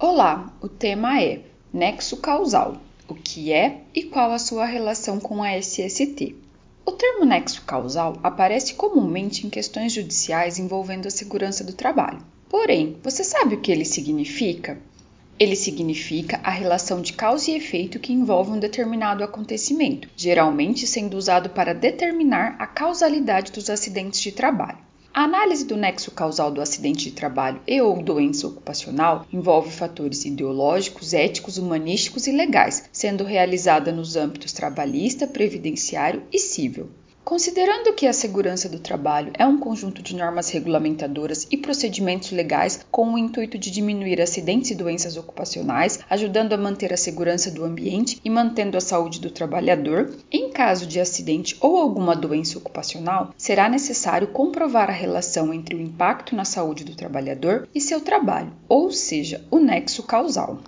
Olá, o tema é nexo causal. O que é e qual a sua relação com a SST? O termo nexo causal aparece comumente em questões judiciais envolvendo a segurança do trabalho. Porém, você sabe o que ele significa? Ele significa a relação de causa e efeito que envolve um determinado acontecimento, geralmente sendo usado para determinar a causalidade dos acidentes de trabalho. A análise do nexo causal do acidente de trabalho e ou doença ocupacional envolve fatores ideológicos, éticos, humanísticos e legais, sendo realizada nos âmbitos trabalhista, previdenciário e civil. Considerando que a segurança do trabalho é um conjunto de normas regulamentadoras e procedimentos legais com o intuito de diminuir acidentes e doenças ocupacionais, ajudando a manter a segurança do ambiente e mantendo a saúde do trabalhador, em caso de acidente ou alguma doença ocupacional, será necessário comprovar a relação entre o impacto na saúde do trabalhador e seu trabalho, ou seja, o nexo causal.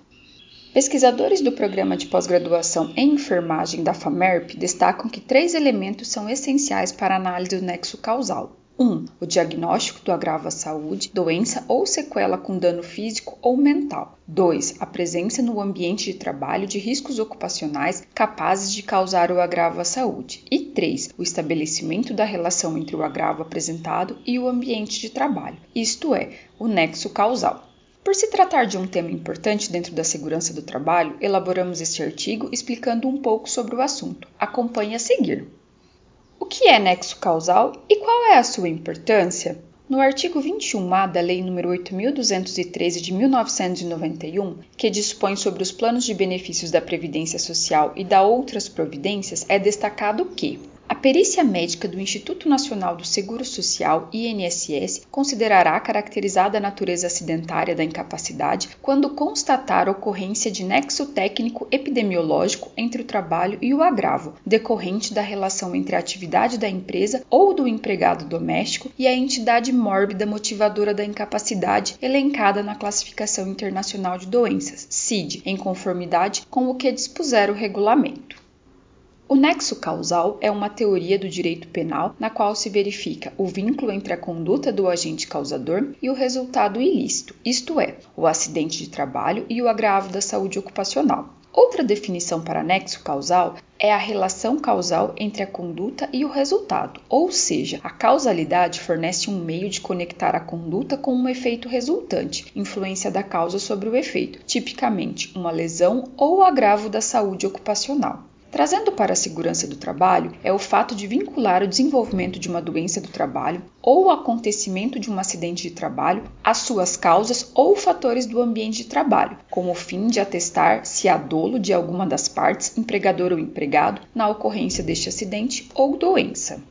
Pesquisadores do programa de pós-graduação em enfermagem da FAMERP destacam que três elementos são essenciais para a análise do nexo causal. 1. Um, o diagnóstico do agravo à saúde, doença ou sequela com dano físico ou mental. 2. A presença no ambiente de trabalho de riscos ocupacionais capazes de causar o agravo à saúde. E 3. O estabelecimento da relação entre o agravo apresentado e o ambiente de trabalho, isto é, o nexo causal. Por se tratar de um tema importante dentro da segurança do trabalho, elaboramos este artigo explicando um pouco sobre o assunto. Acompanhe a seguir. O que é nexo causal e qual é a sua importância? No artigo 21A da Lei nº 8.213 de 1991, que dispõe sobre os planos de benefícios da Previdência Social e da outras providências, é destacado que a perícia médica do Instituto Nacional do Seguro Social, INSS, considerará caracterizada a natureza acidentária da incapacidade quando constatar ocorrência de nexo técnico epidemiológico entre o trabalho e o agravo, decorrente da relação entre a atividade da empresa ou do empregado doméstico e a entidade mórbida motivadora da incapacidade elencada na Classificação Internacional de Doenças, CID, em conformidade com o que dispuser o regulamento. O nexo causal é uma teoria do direito penal na qual se verifica o vínculo entre a conduta do agente causador e o resultado ilícito, isto é, o acidente de trabalho e o agravo da saúde ocupacional. Outra definição para nexo causal é a relação causal entre a conduta e o resultado, ou seja, a causalidade fornece um meio de conectar a conduta com um efeito resultante, influência da causa sobre o efeito, tipicamente uma lesão ou agravo da saúde ocupacional. Trazendo para a segurança do trabalho é o fato de vincular o desenvolvimento de uma doença do trabalho ou o acontecimento de um acidente de trabalho às suas causas ou fatores do ambiente de trabalho, com o fim de atestar se há dolo de alguma das partes, empregador ou empregado, na ocorrência deste acidente ou doença.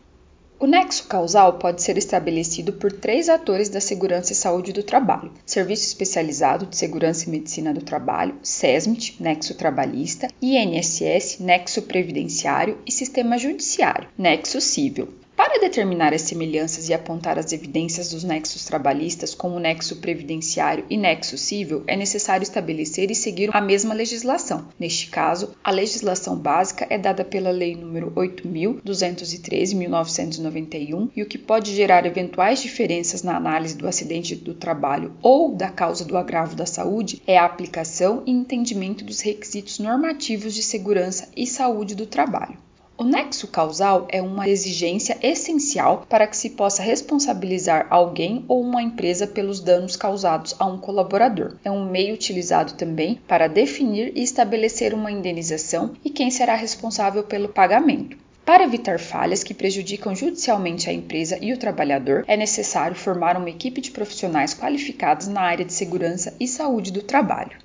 O nexo causal pode ser estabelecido por três atores da segurança e saúde do trabalho: Serviço Especializado de Segurança e Medicina do Trabalho, SESMIT, nexo trabalhista, INSS, nexo previdenciário e Sistema Judiciário, nexo civil. Para determinar as semelhanças e apontar as evidências dos nexos trabalhistas como nexo previdenciário e nexo civil, é necessário estabelecer e seguir a mesma legislação. Neste caso, a legislação básica é dada pela Lei nº 8.213/1991 e o que pode gerar eventuais diferenças na análise do acidente do trabalho ou da causa do agravo da saúde é a aplicação e entendimento dos requisitos normativos de segurança e saúde do trabalho. O nexo causal é uma exigência essencial para que se possa responsabilizar alguém ou uma empresa pelos danos causados a um colaborador. É um meio utilizado também para definir e estabelecer uma indenização e quem será responsável pelo pagamento. Para evitar falhas que prejudicam judicialmente a empresa e o trabalhador, é necessário formar uma equipe de profissionais qualificados na área de segurança e saúde do trabalho.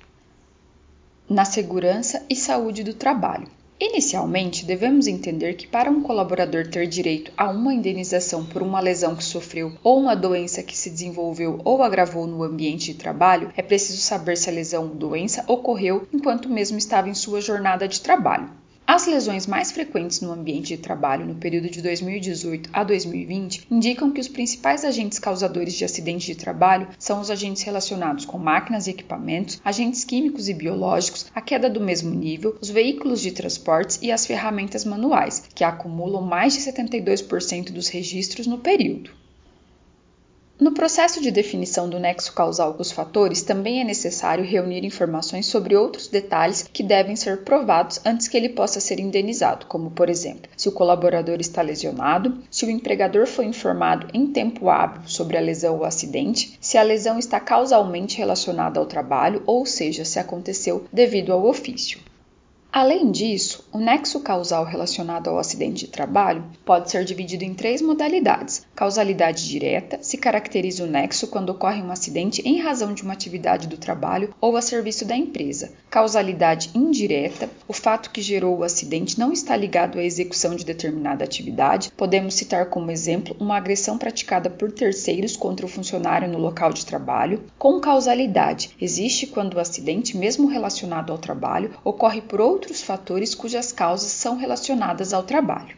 Na segurança e saúde do trabalho. Inicialmente, devemos entender que para um colaborador ter direito a uma indenização por uma lesão que sofreu ou uma doença que se desenvolveu ou agravou no ambiente de trabalho, é preciso saber se a lesão ou doença ocorreu enquanto mesmo estava em sua jornada de trabalho. As lesões mais frequentes no ambiente de trabalho no período de 2018 a 2020 indicam que os principais agentes causadores de acidentes de trabalho são os agentes relacionados com máquinas e equipamentos, agentes químicos e biológicos, a queda do mesmo nível, os veículos de transportes e as ferramentas manuais, que acumulam mais de 72% dos registros no período. No processo de definição do nexo causal com os fatores, também é necessário reunir informações sobre outros detalhes que devem ser provados antes que ele possa ser indenizado, como, por exemplo, se o colaborador está lesionado, se o empregador foi informado em tempo hábil sobre a lesão ou acidente, se a lesão está causalmente relacionada ao trabalho, ou seja, se aconteceu devido ao ofício. Além disso, o nexo causal relacionado ao acidente de trabalho pode ser dividido em três modalidades. Causalidade direta se caracteriza o nexo quando ocorre um acidente em razão de uma atividade do trabalho ou a serviço da empresa. Causalidade indireta, o fato que gerou o acidente não está ligado à execução de determinada atividade. Podemos citar como exemplo uma agressão praticada por terceiros contra o funcionário no local de trabalho. Com causalidade, existe quando o acidente, mesmo relacionado ao trabalho, ocorre por outro outros fatores cujas causas são relacionadas ao trabalho.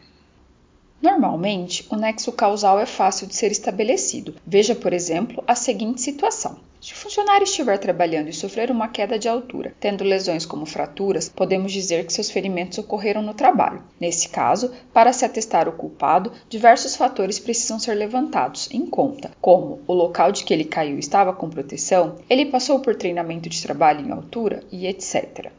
Normalmente, o nexo causal é fácil de ser estabelecido. Veja, por exemplo, a seguinte situação. Se o funcionário estiver trabalhando e sofrer uma queda de altura, tendo lesões como fraturas, podemos dizer que seus ferimentos ocorreram no trabalho. Nesse caso, para se atestar o culpado, diversos fatores precisam ser levantados em conta, como o local de que ele caiu estava com proteção, ele passou por treinamento de trabalho em altura e etc.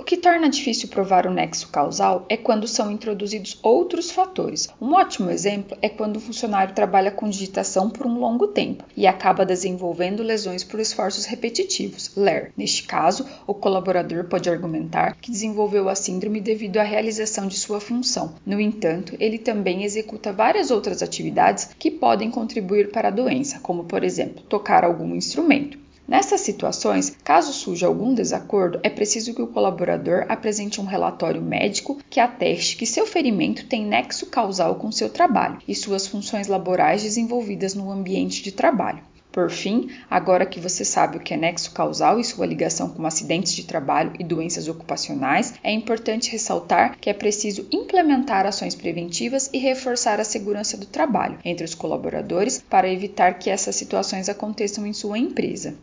O que torna difícil provar o nexo causal é quando são introduzidos outros fatores. Um ótimo exemplo é quando o funcionário trabalha com digitação por um longo tempo e acaba desenvolvendo lesões por esforços repetitivos, LER. Neste caso, o colaborador pode argumentar que desenvolveu a síndrome devido à realização de sua função. No entanto, ele também executa várias outras atividades que podem contribuir para a doença, como, por exemplo, tocar algum instrumento. Nessas situações, caso surja algum desacordo, é preciso que o colaborador apresente um relatório médico que ateste que seu ferimento tem nexo causal com seu trabalho e suas funções laborais desenvolvidas no ambiente de trabalho. Por fim, agora que você sabe o que é nexo causal e sua ligação com acidentes de trabalho e doenças ocupacionais, é importante ressaltar que é preciso implementar ações preventivas e reforçar a segurança do trabalho entre os colaboradores para evitar que essas situações aconteçam em sua empresa.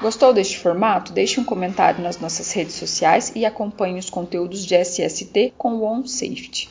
Gostou deste formato? Deixe um comentário nas nossas redes sociais e acompanhe os conteúdos de SST com o OnSafety.